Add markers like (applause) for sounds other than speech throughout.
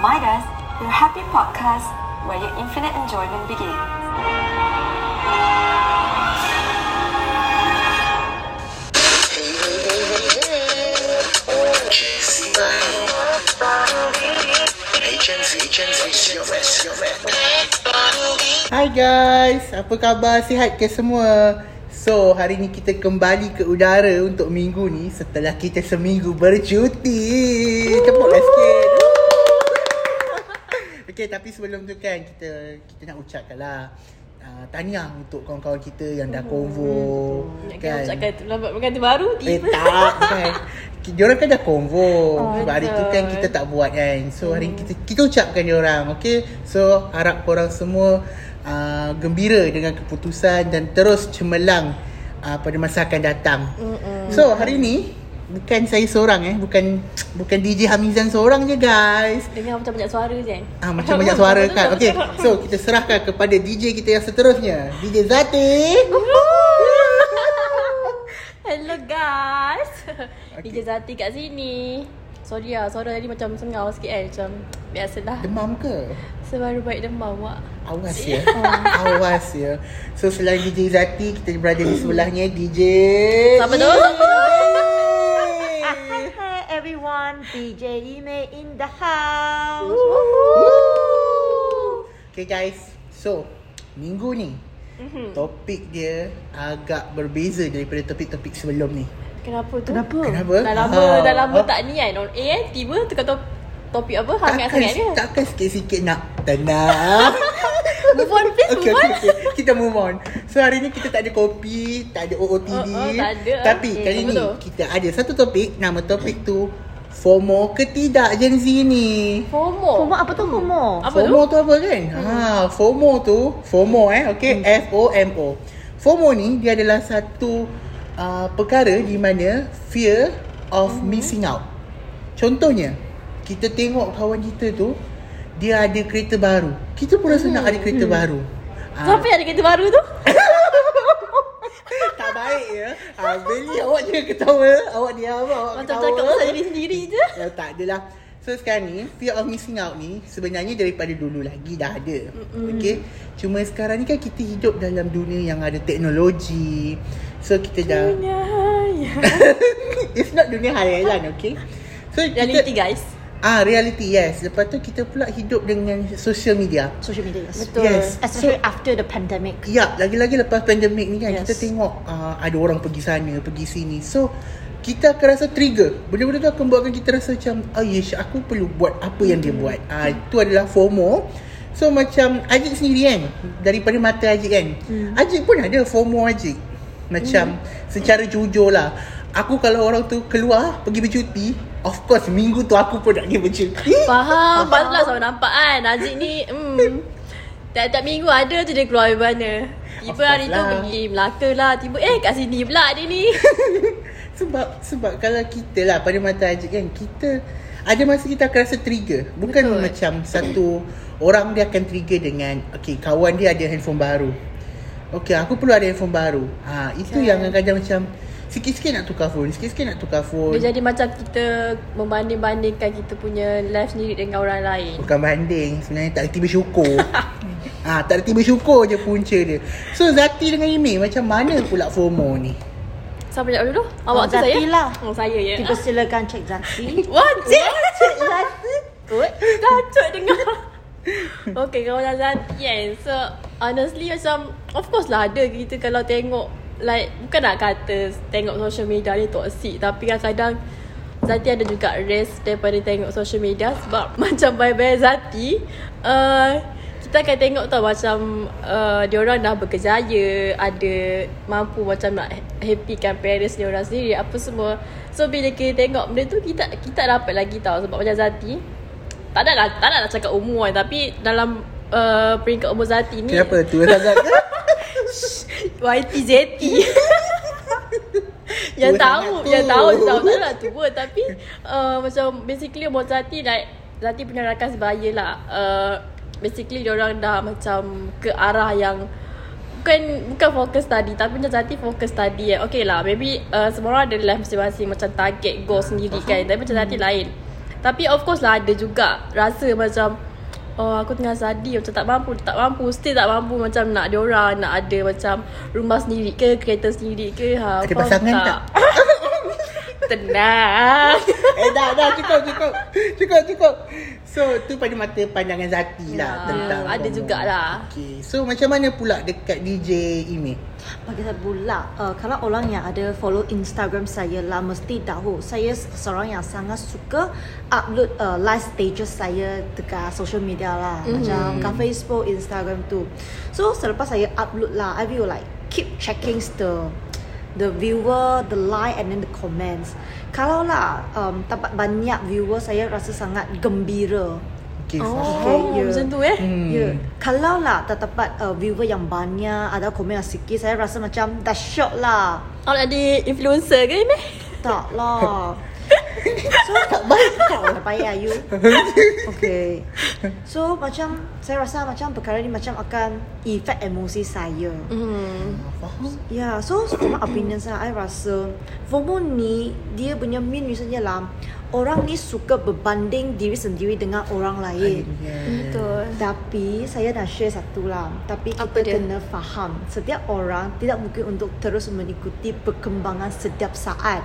Midas, your happy podcast where your infinite enjoyment begins. Hai guys, apa khabar? Sihat ke semua? So, hari ni kita kembali ke udara untuk minggu ni setelah kita seminggu bercuti. Tepuklah sikit. Okay, tapi sebelum tu kan kita kita nak ucapkan lah uh, tahniah untuk kawan-kawan kita yang dah konvo. Nak kan? ucapkan tu lambat baru Eh tiba. tak kan Diorang kan dah konvo Oh, Sebab hari tu kan kita tak buat kan. So hari ni kita kita ucapkan diorang Okay So harap korang semua uh, Gembira dengan keputusan Dan terus cemerlang uh, Pada masa akan datang. Mm-mm. So hari ni Bukan saya seorang eh Bukan Bukan DJ Hamizan seorang je guys Dengar macam banyak suara je. Ah macam banyak suara kan. (laughs) Okey. So kita serahkan kepada DJ kita yang seterusnya. DJ Zati. Hello guys. (laughs) Okay. DJ Zati kat sini. Sorry lah, suara tadi macam sengau sikit kan. Macam biasalah. Demam ke? Sebaru baik demam awak. Awas (laughs) ya. Awas ya. So selain DJ Zati kita berada di sebelahnya DJ. Siapa tu? Everyone, DJ Ime in the house. Okay guys. So minggu ni Mhm. topik dia agak berbeza daripada topik-topik sebelum ni. Kenapa tu? Kenapa? Kenapa? Dah lama, Ah, dah lama ah. tak ni kan. On air, tiba tukar top, topik apa? Hangat Takkan, sangat dia. takkan sikit-sikit nak tenang. (laughs) Move on please, okay, move on. okay, okay. Kita move on. So hari ni kita tak ada kopi, tak ada OOTD. Oh, oh, tak ada. Tapi Okay, kali ni tu? kita ada satu topik, nama topik tu FOMO ke tidak Gen Z ni? FOMO. Fomo apa tu Fomo? Apa FOMO tu? tu apa kan? Ha, FOMO tu, FOMO eh, okay, F O M O. FOMO ni dia adalah satu uh, perkara di mana fear of missing out. Contohnya, kita tengok kawan kita tu dia ada kereta baru. Kita pun rasa nak ada kereta baru. Ah, Siapa yang ada kereta baru tu? (laughs) baik ya. Ah, beli awak je ketawa. Awak dia apa? Awak Macam ketawa. cakap pasal diri sendiri je. Ya, tak adalah. So sekarang ni fear of missing out ni sebenarnya daripada dulu lagi dah ada. Okay. Cuma sekarang ni kan kita hidup dalam dunia yang ada teknologi. So kita dah Dunia. (laughs) It's not dunia hayalan, okay? So Reality kita, guys. Ah, reality yes. Lepas tu kita pula hidup dengan social media. Social media. Yes. Betul. Yes. Especially after the pandemic. Ya, lagi-lagi lepas pandemik ni kan yes. Kita tengok uh, ada orang pergi sana, pergi sini. So kita akan rasa trigger. Benda-benda tu akan buatkan kita rasa macam, oh yes, aku perlu buat apa yang dia buat. Ah uh, itu adalah FOMO. So macam Ajik sendiri kan, daripada mata Ajik kan. Hmm. Ajik pun ada FOMO Ajik. Macam hmm. secara jujur lah. Aku kalau orang tu keluar pergi bercuti, of course minggu tu aku pun nak pergi bercuti. Faham. (laughs) Patutlah sama nampak kan. Aziz ni, hmm. Tiap-tiap minggu ada je dia keluar dari mana. Tiba hari course tu lah. pergi Melaka lah. Tiba eh kat sini pula dia ni. (laughs) Sebab sebab kalau kita lah pada mata Ajik kan kita ada masa kita akan rasa trigger. Bukan Betul. Macam satu orang dia akan trigger dengan okay kawan dia ada handphone baru. Okay aku perlu ada handphone baru. Ha itu Kan. yang kadang-kadang macam sikit-sikit nak tukar phone, sikit-sikit nak tukar phone. Dia jadi macam kita membanding-bandingkan kita punya life sendiri dengan orang lain. Bukan banding Sebenarnya tak reti bersyukur (laughs) Ah, Tak reti bersyukur je punca dia So Zati dengan Imi Macam mana pula FOMO ni? Siapa jawab dulu? Awak Oh, ke saya? Lah. Oh, saya ya. Kita silakan cek Zati. (laughs) Wajib. Cek Zati. Good. Tajuk dengar. (laughs) Okay, kawan Zati kan. So, honestly macam, of course lah ada kita kalau tengok, like, bukan nak kata tengok social media ni toxic. Tapi kadang-kadang Zati ada juga rest daripada tengok social media sebab (laughs) macam bye-bye Zati, uh, kita akan tengok tau macam uh, diorang dah berkejaya, ada mampu macam nak happykan parents diorang sendiri, apa semua. So bila kita tengok benda tu kita kita dapat lagi tau sebab macam Zati tak ada lah, tak nak nak cakap umur tapi dalam uh, peringkat umur Zati ni Kenapa tu sangat? YTZT (laughs) Yang Tua tahu sangat tu. Yang tahu Tahu tak lah tua Tapi uh, Macam basically umur Zati like Zati punya rakan sebaya lah. Uh, Basically orang dah macam Ke arah yang Bukan Bukan fokus study Tapi macam Zati fokus study eh. Okay lah Maybe uh, Semua orang ada life masing-masing Macam target goal sendiri kan. Tapi macam Zati lain. Tapi of course lah ada juga rasa macam Oh aku tengah study macam tak mampu Tak mampu Still tak mampu Macam nak diorang Nak ada macam Rumah sendiri ke Kereta sendiri ke ha, Ada pasangan tak? (laughs) Tenang eh dah dah cukup cukup. Cukup cukup. So tu pada mata pandangan Zati lah Ya, tentang ada FOMO. jugalah. Okay. So macam mana pula dekat DJ Ime? Bagi saya pula uh, Kalau orang yang ada follow Instagram saya lah Mesti tahu Saya seorang yang sangat suka Upload uh, live stages saya Dekat social media lah mm-hmm. Macam kat Facebook, Instagram tu So selepas saya upload lah I will like Keep checking the The viewer, the like and then the comments Kalau lah um, Dapat banyak viewer Saya rasa sangat gembira Okay, Oh. Okay, ya. Macam tu eh Hmm. Ya, yeah. kalau lah tak dapat uh, viewer yang banyak, ada komen yang sikit, saya rasa macam dah shock lah. Awak nak jadi influencer ke ni? Tak lah. (laughs) so tak baik kau tak payah you. Okay. So macam saya rasa macam perkara ni macam akan efek emosi saya. Hmm. Faham. Ya, yeah, so from my opinion saya, I rasa FOMO ni dia punya mean misalnya lah orang ni suka berbanding diri sendiri dengan orang lain. Yeah. Betul Tapi saya nak share satu lah Tapi kita Apa dia? kena faham Setiap orang tidak mungkin untuk terus mengikuti perkembangan setiap saat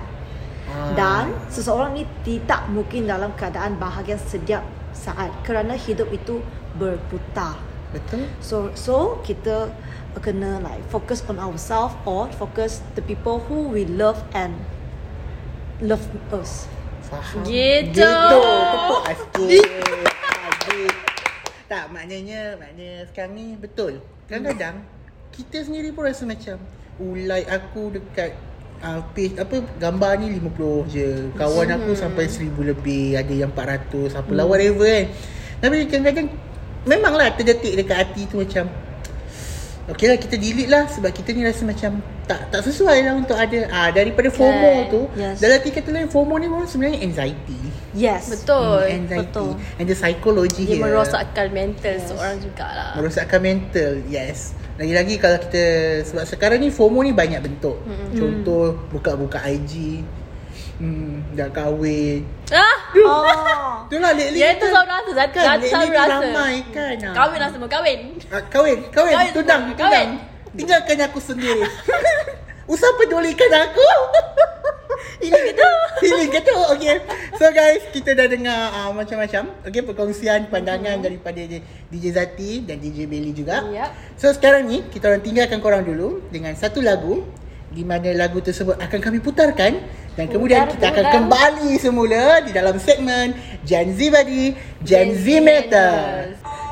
Ah. Dan seseorang ni tidak mungkin dalam keadaan bahagia setiap saat Kerana hidup itu berputar Betul? So so kita kena like focus on ourselves or focus the people who we love and love us. Faham. Gitu. Gitu. Tepuk sikit. Adik. Tak, maknanya, maknanya sekarang ni betul. Kadang-kadang, kita sendiri pun rasa macam, like aku dekat uh, page, apa, gambar ni 50 je. Kawan aku sampai 1000 lebih, ada yang 400, apalah, whatever kan. Tapi kadang-kadang, memanglah terdetik dekat hati tu macam, Okay lah kita delete lah sebab kita ni rasa macam tak tak sesuai lah untuk ada ah daripada FOMO Kan. tu Yes. dalam arti kata lain FOMO ni pun sebenarnya anxiety Yes. Betul Hmm, anxiety betul. and the psychology Dia here merosakkan mental Yes. seorang jugalah merosakkan mental yes lagi-lagi kalau kita sebab sekarang ni FOMO ni banyak bentuk mm-hmm. contoh buka-buka IG hmm, dah kahwin Ah Oh. (laughs) Itulah lately Ya, tu selalu rasa, Zat- kan, Zat lately selalu ni rasa. ramai kan ah. Kahwin lah semua kahwin Ah, kahwin, kahwin, Kahwin tunang, semua, tunang. kahwin. Tinggalkan aku sendiri. (laughs) Usah pedulikan aku. (laughs) Ini gitu Feeling kata Okay. So guys Kita dah dengar uh, Macam-macam. Okay perkongsian Pandangan daripada DJ Zati Dan DJ Belly juga. Yup. So sekarang ni Kita orang tinggalkan korang dulu Dengan satu lagu Di mana lagu tersebut Akan kami putarkan Dan kemudian Putar kita akan kembali semula Di dalam segmen Gen Z Body Gen Z Matters. And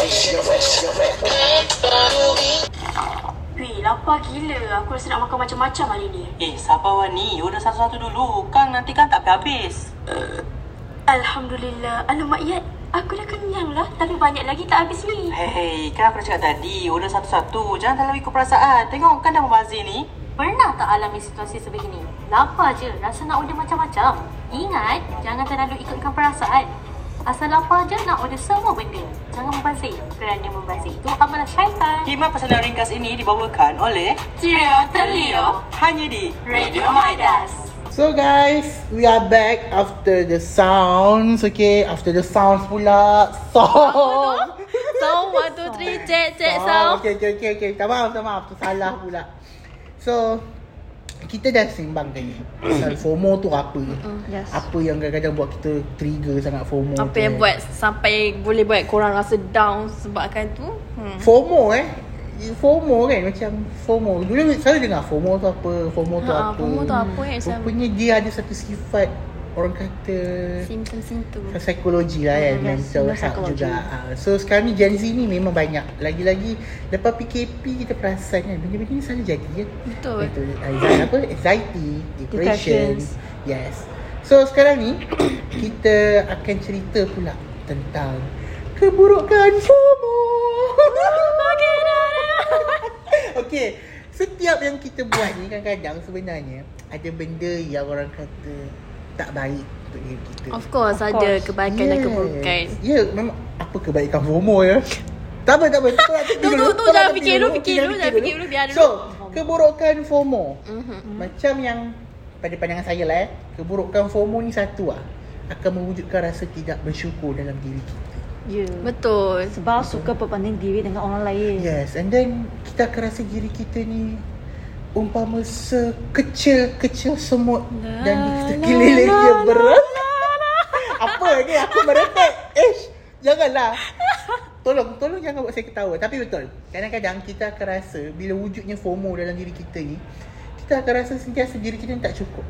Wih, lapar gila. Aku rasa nak makan macam-macam hari ni. Eh, sabar Wani. Order satu-satu dulu. Kan nanti kan tak habis. Alhamdulillah. Alamak, Iyad. Aku dah kenyang lah. Tapi banyak lagi tak habis ni. Hei, kan aku dah cakap tadi. Order satu-satu. Jangan terlalu ikut perasaan. Tengok kan dah membazir ni. Pernah tak alami situasi sebegini? Lapar je, rasa nak order macam-macam. Ingat, jangan terlalu ikutkan perasaan. Asal lapar je nak order semua benda. Jangan membazir. Kerana membazir itu amalan syaitan. Khidmat pesanan ringkas ini dibawakan oleh Ceria Terlio. hanya di Radio Midas. So guys, we are back after the sounds. Okay, after the sounds pula. Song. Sound, one, two, three, check, check, Oh, sound. okay, okay, okay, okay. Tak maaf, tak maaf. Tu salah pula. So, kita dah sembangkan ni. Pasal FOMO tu apa? Yes. Apa yang kadang-kadang buat kita trigger sangat FOMO Apa tu, yang buat sampai boleh buat korang rasa down sebabkan tu? Hmm. FOMO eh. FOMO kan macam FOMO. Dulu selalu dengar FOMO tu apa, FOMO tu Ha, apa. FOMO tu apa eh? Rupanya dia ada satu sifat orang kata Simptom-simptom. psikologi lah kan yes, mental human health juga ha. so sekarang ni Gen Z ni memang banyak lagi-lagi lepas PKP kita perasan kan benda-benda ni selalu jadi kan Betul. Betul. Anxiety, apa anxiety depression yes so sekarang ni (clears throat) kita akan cerita pula tentang keburukan FOMO (laughs) Okay Setiap yang kita buat ni kadang-kadang sebenarnya Ada benda yang orang kata Tak baik untuk diri kita Of course, Of ada course. kebaikan dan keburukan. Ya, yeah, memang apa kebaikan FOMO ya? tak apa, tak apa. Tu, nak tepi Tu, (laughs) tu, dulu. tu, Tu nak jangan fikir dulu, fikir dulu, jangan fikir dulu, biar dulu. So, keburukan FOMO. Mhm. Macam yang pada pandangan saya lah eh, keburukan FOMO ni satu lah. Akan mewujudkan rasa tidak bersyukur dalam diri kita. Ya. Betul. Sebab suka berbanding diri dengan orang lain. Yes, and then kita akan rasa diri kita ni umpama sekecil-kecil semut La, dan di la, sekeliling la, dia berat. (laughs) Apa ni aku merepek? Ish, janganlah. Tolong, tolong jangan buat saya ketawa. Tapi betul. Kadang-kadang kita akan rasa bila wujudnya FOMO dalam diri kita ni, kita akan rasa sentiasa diri kita ni tak cukup.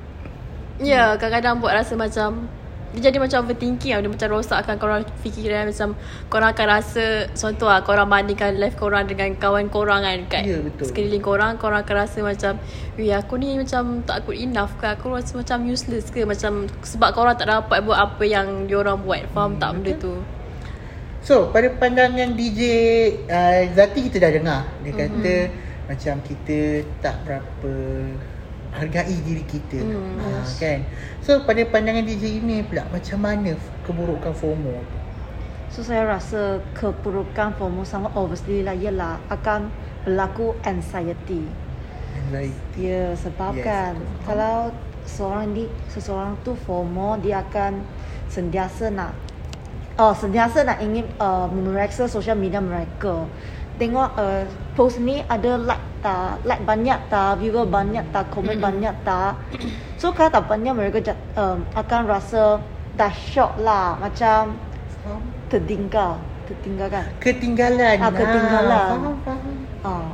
Ya, kadang-kadang buat rasa macam dia jadi macam overthinking lah. Dia macam rosakkan korang fikiran macam korang akan rasa contoh lah korang bandingkan life korang dengan kawan korang kan kat Ya, betul. sekeliling korang korang akan rasa macam weh aku ni macam tak good enough ke aku rasa macam useless ke macam sebab korang tak dapat buat apa yang diorang buat faham Hmm, tak benda tu So, pada pandangan DJ uh, Zati kita dah dengar. Dia kata mm-hmm. macam kita tak berapa hargai diri kita. Hmm, uh, kan? So, pada pandangan DJ ini pula macam mana keburukan FOMO tu? So saya rasa keburukan FOMO sangat obviously lah ialah akan berlaku anxiety. Anxiety. Ya sebab Yes, kan betul. kalau seorang di seseorang tu FOMO dia akan sentiasa nak oh sentiasa nak ingin uh, memeriksa sosial media mereka. Tengok uh, post ni ada like tak, like banyak tak, viewer banyak tak, komen banyak tak. So kalau tak banyak mereka jat, um, akan rasa dah shock lah macam tertinggal, tertinggal kan. Ketinggalan. Ah, ketinggalan. faham, faham. Ah.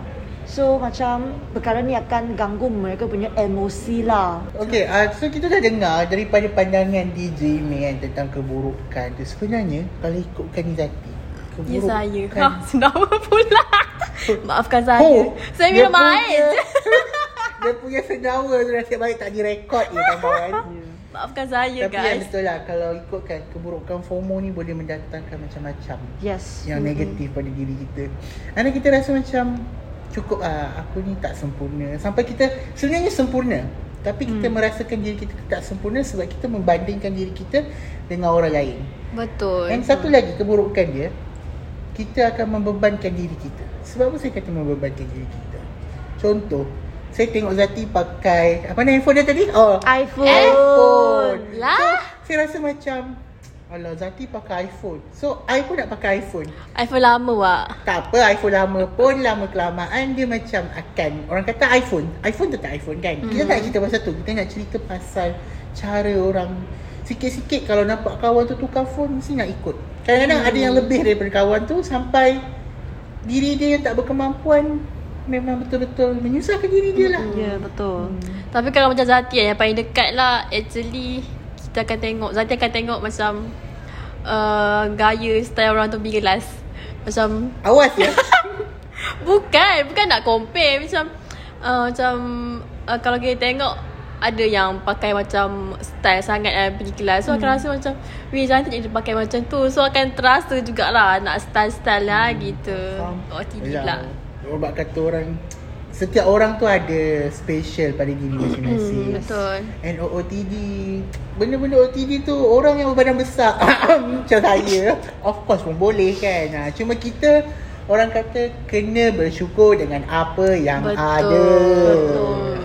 So macam perkara ni akan ganggu mereka punya emosi lah. Okay, uh, so kita dah dengar daripada pandangan DJ ni kan tentang keburukan tu. Sebenarnya kalau ikutkan ni Zati, Ya saya. Keburukan ha, Senama (laughs) pula. Maafkan saya. Oh, Saya minum air. je (laughs) Dia punya sendawa tu nasib baik tak direkod je kawan-kawan. (laughs) Maafkan saya Tapi yang guys. betul lah. Kalau ikutkan keburukan FOMO ni boleh mendatangkan macam-macam. Yes. yang negatif pada diri kita. Kerana kita rasa macam cukup ah aku ni tak sempurna. Sampai kita sebenarnya sempurna. Tapi kita merasakan diri kita tak sempurna sebab kita membandingkan diri kita dengan orang lain. Betul. Dan satu lagi keburukan dia kita akan membebankan diri kita. Sebab apa saya kata membebankan diri kita? Contoh, saya tengok Zati pakai apa nama handphone dia tadi? Oh, iPhone. iPhone. Lah. So, saya rasa macam Alah Zati pakai iPhone So I pun nak pakai iPhone iPhone lama wak Tak apa iPhone lama pun Lama kelamaan Dia macam akan Orang kata iPhone iPhone tetap iPhone kan Kita Hmm. tak cerita pasal tu Kita nak cerita pasal Cara orang Sikit-sikit kalau nampak kawan tu tukar phone Mesti nak ikut Kadang-kadang ada yang Hmm. lebih daripada kawan tu Sampai diri dia yang tak berkemampuan memang betul-betul menyusahkan diri dia lah. Ya, betul. Tapi kalau macam Zati yang paling dekat lah Actually Kita akan tengok Zati akan tengok macam uh, Gaya style orang tu bilas Macam Awas ya. (laughs) Bukan Bukan nak compare Macam uh, Macam uh, Kalau kita tengok ada yang pakai macam style sangat dan pergi kelas. So akan rasa macam Weh cantik je dia pakai macam tu. So akan terasa jugalah Nak style-style lah gitu. Oh tidak lah Sebab kata orang Setiap orang tu ada special pada diri masing-masing. Betul. And OOTD Benda-benda OOTD tu Orang yang berbadan besar. (coughs) Macam saya Of course pun boleh kan. Ha, Cuma kita Orang kata Kena bersyukur dengan apa yang Betul, ada. betul.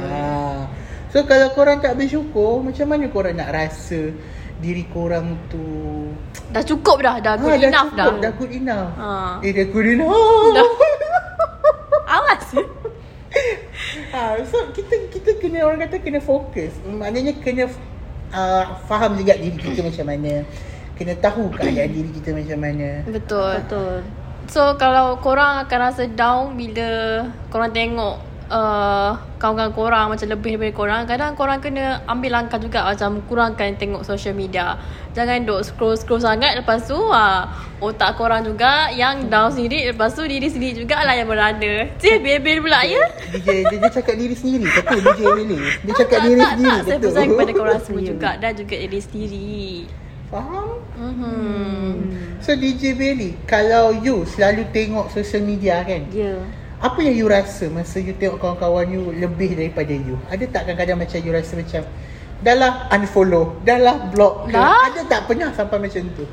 Ha. So kalau korang tak bersyukur Macam mana korang nak rasa Diri korang tu Dah cukup dah Dah good enough dah, cukup, Dah good enough Ha. Eh dah good enough Dah. (laughs) Awas ha, (laughs) So kita kita kena orang kata kena fokus Maknanya kena uh, faham juga diri kita (coughs) macam mana Kena tahu keadaan (coughs) diri kita macam mana Betul Betul. So kalau korang akan rasa down bila korang tengok uh, kawan-kawan korang macam lebih daripada korang Kadang korang kena ambil langkah juga macam kurangkan tengok social media. Jangan duk scroll-scroll sangat lepas tu uh, otak korang juga yang down sendiri Lepas tu diri sendiri jugalah yang berada. Cik bebel pula ya? DJ dia, dia cakap diri sendiri Betul? DJ Willy Dia cakap tak, diri tak, sendiri tak, Saya betul? pesan kepada korang (laughs) semua juga Dan juga diri sendiri. Faham? mm-hmm. So DJ Belly Kalau you selalu tengok social media kan? Ya. Apa yang you rasa masa you tengok kawan-kawan you lebih daripada you? Ada tak kadang-kadang macam you rasa macam Dah lah unfollow Dah lah block ke? Dah? Ada tak pernah sampai macam tu?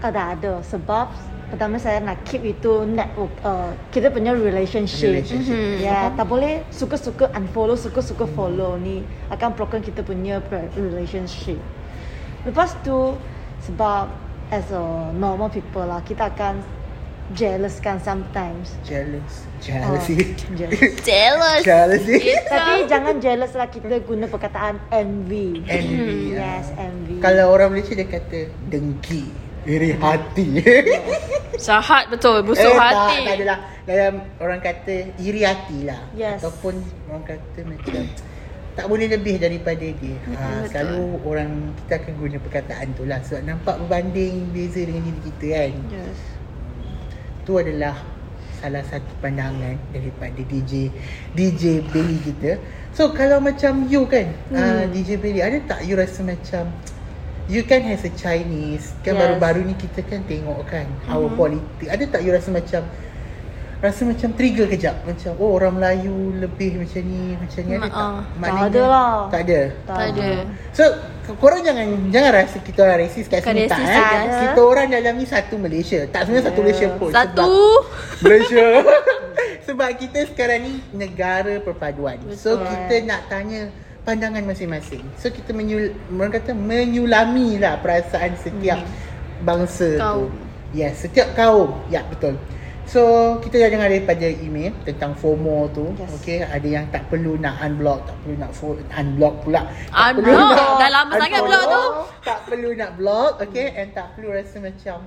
Ada ada sebab pertama saya nak keep itu network uh, kita punya relationship. Relationship. Mhm. Ya, tak boleh suka-suka unfollow, suka-suka follow ni akan broken kita punya relationship. Lepas tu sebab as a normal people lah kita akan jealous kan sometimes. Jealous Oh, Jealousy jealous. Jealous (laughs) Jealousy Tapi jangan jealous lah kita guna perkataan envy. Envy Yes, ah. envy. Kalau orang Malaysia dia kata Dengki Iri hati Sahat betul Busuk eh, hati Tak, tak adalah Dalam orang kata Iri hati lah Yes. Ataupun orang kata macam tak boleh lebih daripada dia. Ha, betul. selalu orang kita akan guna perkataan tu lah sebab nampak berbanding beza dengan diri kita kan. Yes. Tu adalah salah satu pandangan daripada DJ DJ Belly kita. So kalau macam you kan, hmm. uh, DJ Belly, ada tak you rasa macam you kan as a Chinese, kan Yes. baru-baru ni kita kan tengok kan our politik. Ada tak you rasa macam rasa macam trigger kejap macam oh orang Melayu lebih macam ni macam ni ada Ma- tak? ah. Maknanya- Tak ada lah. Tak ada. Tak ada So korang jangan jangan rasa kita orang racist kat sini tak eh. Kita orang dalam ni satu Malaysia. Tak sebenarnya satu Malaysia pun. Satu Malaysia. (laughs) Sebab kita sekarang ni negara perpaduan. So Betul. kita nak tanya pandangan masing-masing. So kita menyul, orang kata menyulami lah perasaan setiap bangsa Kaum. tu. Yes, setiap kaum. Ya, betul. So, kita dah dengar daripada email tentang FOMO tu. Yes. Okay, ada yang tak perlu nak unblock, tak perlu nak fo- unblock pula. Tak perlu Unblock? nak Dah lama sangat block tu. Tak perlu nak block, okay? And tak perlu rasa macam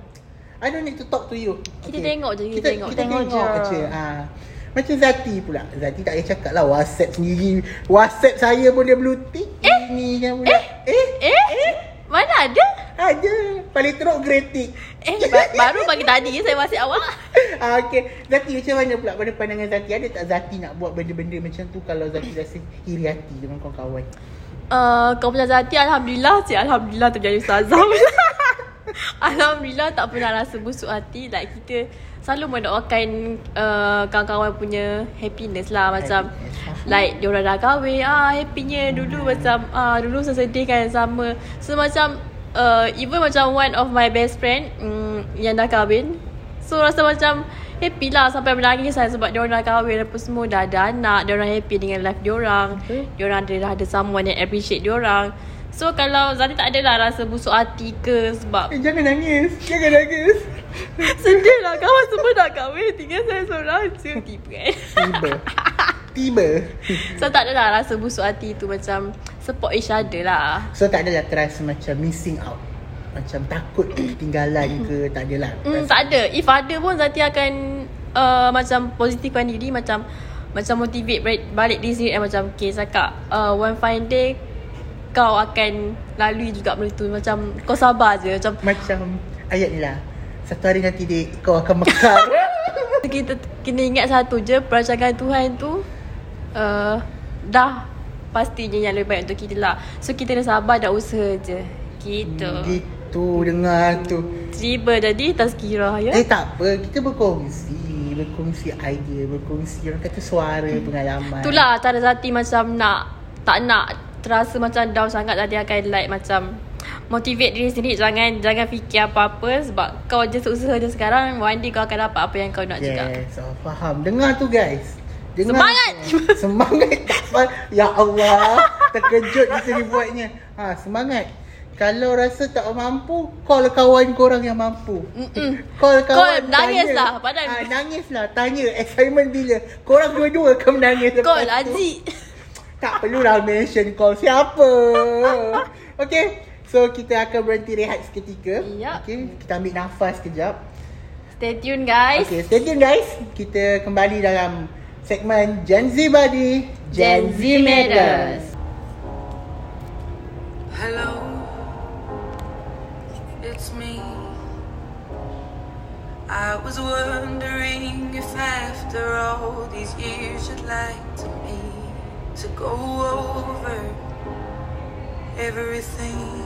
I don't need to talk to you. Kita tengok je, kita tengok. kita Tengok tengok, je. je. Ha. Macam Zati pula. Zati tak payah cakap lah WhatsApp sendiri. WhatsApp saya pun dia blue tick. Eh? Ini kan pula. Eh? eh? Eh? Mana ada? Ada. Paling teruk grey tick. Eh, ba- baru pagi tadi saya masih awak. (laughs) ah, okay. Zati macam mana pula pada pandangan Zati? Ada tak Zati nak buat benda-benda macam tu kalau Zati rasa iri hati dengan kawan-kawan? Uh, kau punya Zati Alhamdulillah Cik Alhamdulillah terjadi ustazah (laughs) Alhamdulillah tak pernah rasa busuk hati Like kita selalu mendoakan uh, kawan-kawan punya happiness lah Macam Happiness. like diorang dah kahwin ah happynya dulu macam ah dulu saya sedih kan sama so macam uh, even macam one of my best friend mm, yang dah kahwin so rasa macam happy lah sampai menangis saya sebab diorang dah kahwin apa semua dah ada anak diorang happy dengan life diorang Betul. diorang ada dah ada someone yang appreciate diorang so kalau Zati tak adalah rasa busuk hati ke sebab Eh, jangan nangis. Jangan nangis. (laughs) sedih lah kawan semua dah kahwin tinggal saya seorang je tiba kan Tiba. Tiba. (laughs) So tak adalah rasa busuk hati tu macam support each other lah. So tak adalah terasa macam missing out. Macam takut (coughs) ketinggalan ke tak adalah. Hmm, tak ada. If ada pun Zati akan uh, macam positifkan diri macam macam motivate balik, balik diri sendiri macam okay cakap uh, one fine day kau akan lalui juga benda tu macam kau sabar je macam Macam ayat ni lah. Satu hari nanti dek kau akan mekar. (laughs) kita kena ingat satu je perancangan Tuhan tu uh, dah pastinya yang lebih baik untuk kita lah. So kita kena sabar dan usaha je. Gitu. gitu dengar tu. Tiba jadi tazkirah ya. Eh tak apa, kita berkongsi, berkongsi idea, berkongsi orang kata suara, pengalaman. Itulah cara Zati macam nak tak nak terasa macam down sangat Zati akan like macam motivate diri sendiri jangan jangan fikir apa-apa sebab kau je usaha je sekarang one day kau akan dapat apa yang kau nak juga. Yes, oh, faham. Dengar tu guys. Dengar Semangat! (laughs) Semangat tak. Ya Allah, terkejut kita ni buatnya. Ha, semangat. Kalau rasa tak mampu, call kawan korang yang mampu. Mm-mm. (laughs) Call kawan Call, nangis tanya. lah, padahal- Ah, nangis lah. Tanya assignment bila. Korang dua-dua akan menangis. lepas tu. Haji. Tak perlulah mention call siapa. (laughs) Okay. So kita akan berhenti rehat seketika. Yup. Okay. Kita ambil nafas kejap. Stay tune guys. Okay, stay tune guys. Kita kembali dalam segmen Gen Z Buddy. Gen Z Matters. Hello, it's me. I was wondering if after all these years you'd like to me to go over everything.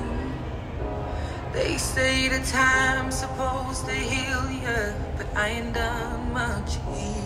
They say the time's supposed to heal ya, but I ain't done much healing.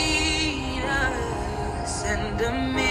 us and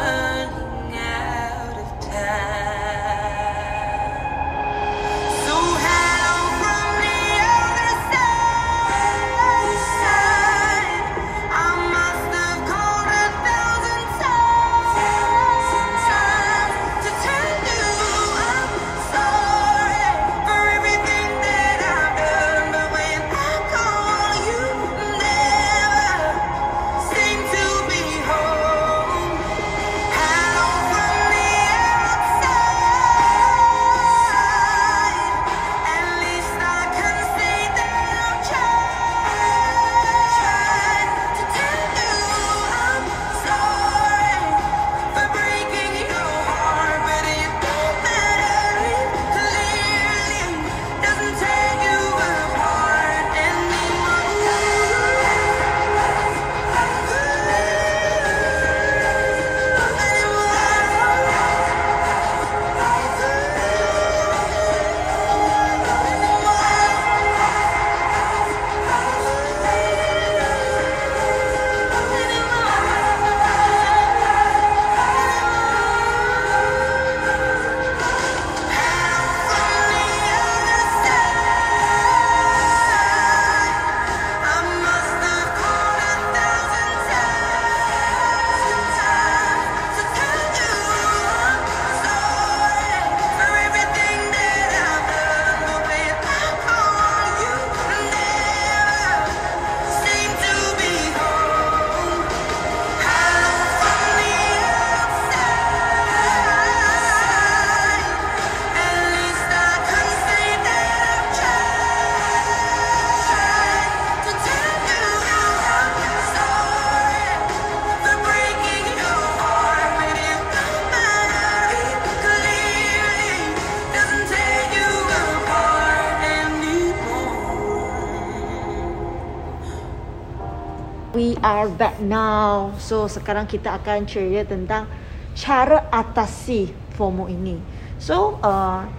are back now. So sekarang kita akan cerita tentang cara atasi FOMO ini. So uh,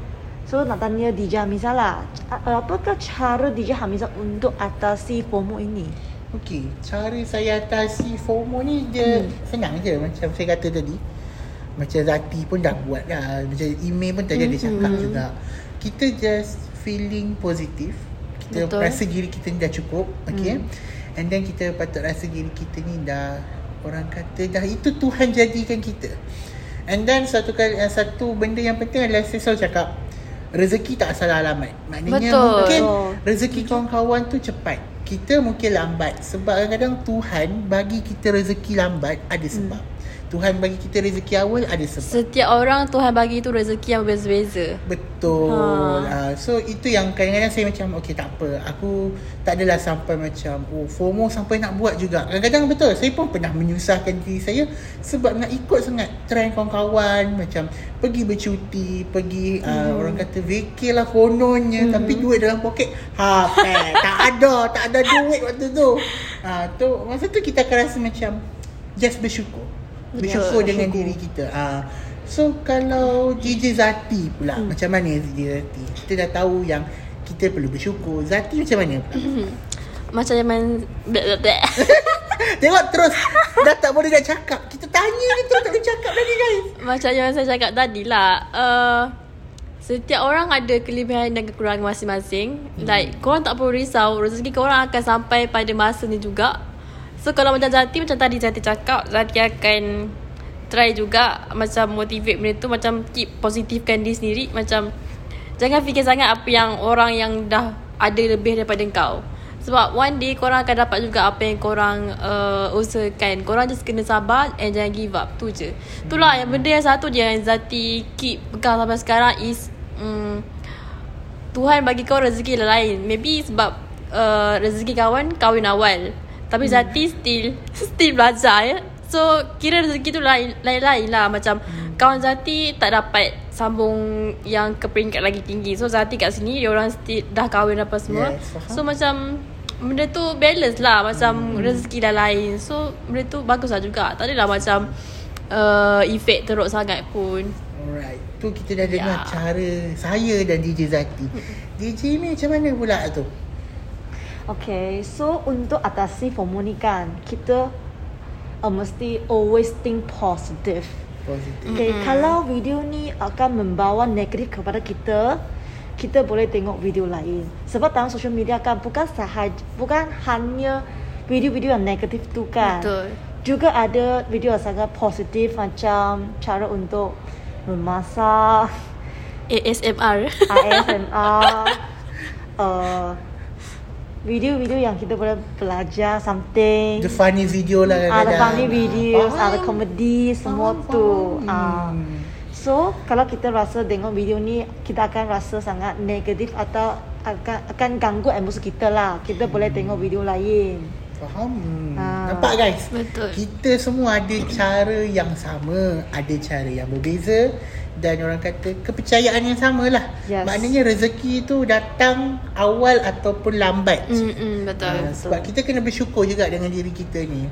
so nak tanya DJ Hamiza lah. Apakah cara DJ Hamiza untuk atasi FOMO ini? Okey, cara saya atasi FOMO ni dia hmm. senang je macam saya kata tadi. Macam Zati pun dah buat dah. Macam email pun tadi hmm. ada cakap juga. Kita just feeling positif. Kita Betul. rasa diri kita ni dah cukup. Okay. Hmm. And then kita patut rasa diri kita ni dah orang kata dah itu Tuhan jadikan kita. And then satu kali uh, satu benda yang penting adalah saya selalu cakap rezeki tak salah alamat. Maknanya Betul. mungkin rezeki kawan-kawan tu cepat. Kita mungkin lambat sebab kadang-kadang Tuhan bagi kita rezeki lambat ada sebab. Hmm. Tuhan bagi kita rezeki awal ada sebab. Setiap orang Tuhan bagi tu rezeki yang berbeza-beza. Betul. Ha. Uh, so itu yang kadang-kadang saya macam okey tak apa. Aku tak adalah sampai macam oh FOMO sampai nak buat juga. Kadang-kadang betul saya pun pernah menyusahkan diri saya sebab nak ikut sangat trend kawan-kawan macam pergi bercuti, pergi uh, Hmm. orang kata vacay lah kononnya tapi duit dalam poket ha eh, tak ada, tak ada duit waktu tu. Ah uh, tu masa tu kita akan rasa macam just bersyukur. Bersyukur dengan diri kita. Ah. So kalau DJ Zati pula hmm. Macam mana DJ Zati? Kita dah tahu yang Kita perlu bersyukur. Zati macam mana? (clears throat) Macam zaman. (laughs) Tengok terus. Dah tak boleh nak cakap. Kita tanya ni terus tak boleh cakap lagi guys. Macam yang saya cakap tadi lah uh, Setiap orang ada kelebihan dan kekurangan masing-masing. Hmm. Like korang tak perlu risau. Rezeki korang akan sampai pada masa ni juga So kalau macam Zati Macam tadi Zati cakap Zati akan Try juga Macam motivate benda tu Macam keep positifkan diri sendiri Macam Jangan fikir sangat apa yang Orang yang dah Ada lebih daripada kau sebab one day korang akan dapat juga apa yang korang uh, usahakan. Korang just kena sabar and jangan give up. Tu je. Itulah yang benda yang satu je yang Zati keep pegang sampai sekarang is um, Tuhan bagi kau rezeki lain. Maybe sebab uh, rezeki kawan kahwin awal. Tapi Hmm. Zati still still belajar ya. So kira rezeki tu lain lain-lain lah macam Hmm. kawan Zati tak dapat sambung yang ke peringkat lagi tinggi. So Zati kat sini dia orang still dah kahwin apa semua. Yes, faham. so macam benda tu balance lah macam hmm. rezeki dah lain. So benda tu bagus lah juga. Tak adalah macam uh, efek teruk sangat pun. Alright Tu kita dah dengar Ya. cara Saya dan DJ Zati DJ ni macam mana pula tu Okay, so untuk atasi FOMO ni kan, kita uh, mesti always think positive. Positif Okay, mm-hmm. kalau video ni akan membawa negatif kepada kita, kita boleh tengok video lain. Sebab dalam social media kan bukan sahaja, bukan hanya video-video yang negatif tu kan. Betul. Juga ada video yang sangat positif macam cara untuk memasak, ASMR. ASMR, (laughs) uh, video-video yang kita boleh belajar something. The funny video lah Ada kadang-kadang funny videos, Faham. ada komedi, semua Faham, tu. faham. Ah. Hmm. So, kalau kita rasa tengok video ni, kita akan rasa sangat negatif atau akan akan ganggu emosi kita lah. Kita boleh tengok video lain. Faham Ah. Nampak guys Betul. Kita semua ada cara yang sama Ada cara yang berbeza Dan orang kata Kepercayaan yang sama lah Yes. Maknanya rezeki tu datang Awal ataupun lambat Mm-mm, betul. Ah, Sebab kita kena bersyukur juga Dengan diri kita ni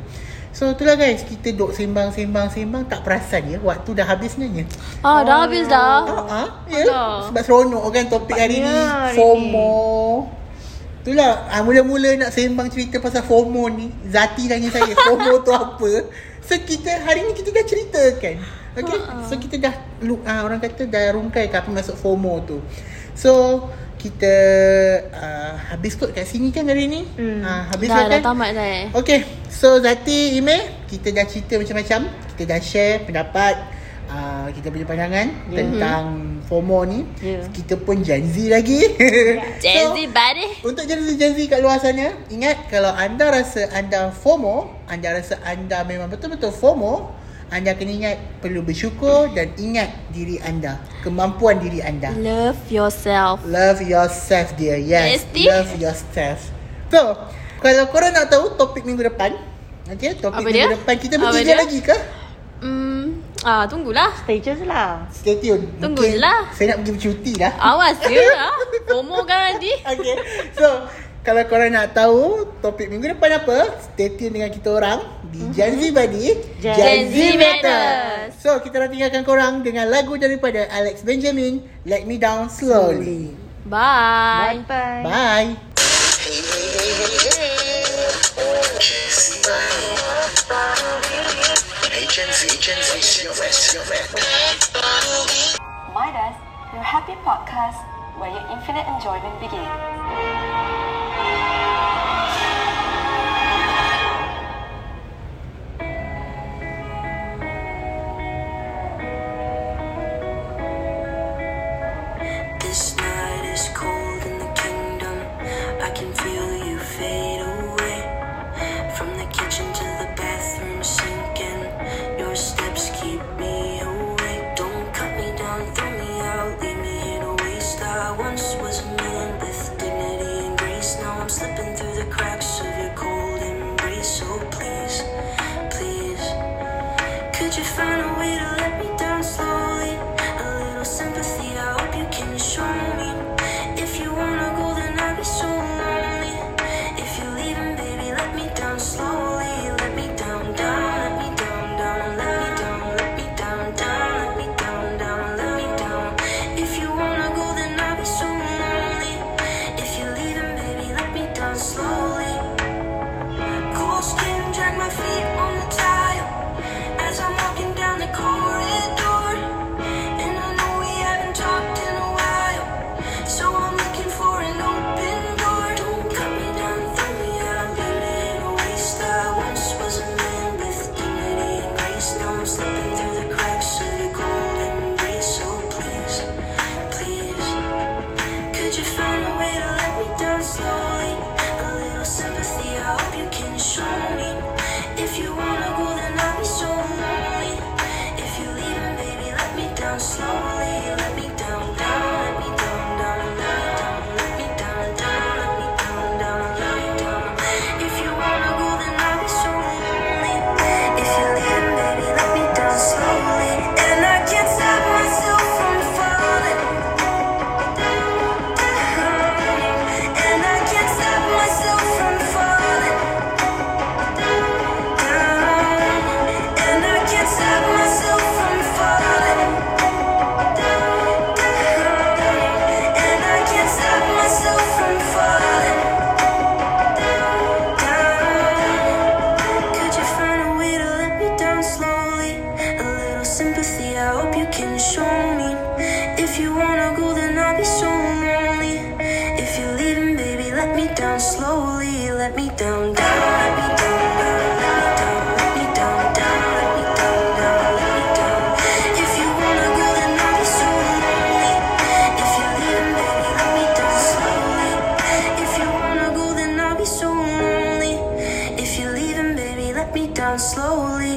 So itulah guys Kita duk sembang-sembang-sembang Tak perasan ya Waktu dah habis sebenarnya Ah, dah habis dah. Ah, ah, ya. Alah. Sebab seronok kan topik hari ni hari FOMO Itulah ah, Mula-mula nak sembang cerita pasal FOMO ni Zati tanya saya (laughs) FOMO tu apa So kita hari ni kita dah ceritakan Okay So kita dah ah, Orang kata dah rungkai ke apa masuk FOMO tu So kita uh, habis kot kat sini kan hari ni Hmm. Ah, Habis Dah, lah dah kan tamat dah eh. Okay, so Zati, Ime, kita dah cerita macam-macam. Kita dah share pendapat, uh, kita punya pandangan Ya. tentang FOMO ni. Ya. Kita pun Gen Z lagi. (laughs) (laughs) Gen Z buddy. Untuk Gen Z, Gen Z kat luar sana, ingat kalau anda rasa anda FOMO, anda rasa anda memang betul-betul FOMO, anda kena ingat perlu bersyukur dan ingat diri anda, kemampuan diri anda. Love yourself. Love yourself dear Yes Esti? Love yourself So Kalau korang nak tahu Topik minggu depan Okay Topik Apa minggu dia? depan Kita bertiga dia? lagi ke Hmm, ah tunggulah. Stay je lah. Stay tune Tunggu je lah. Saya nak pergi bercuti dah Awas ya. ah. (laughs) FOMO kan nanti. Okay So kalau korang nak tahu topik minggu depan apa, stay tune dengan kita orang di mhm. Gen Z Buddy, Gen Z Matters. So, kita nak tinggalkan korang dengan lagu daripada Alex Benjamin, Let Me Down Slowly. Bye. Bye. Bye. Bye. Midas, your happy podcast. where your infinite enjoyment begins.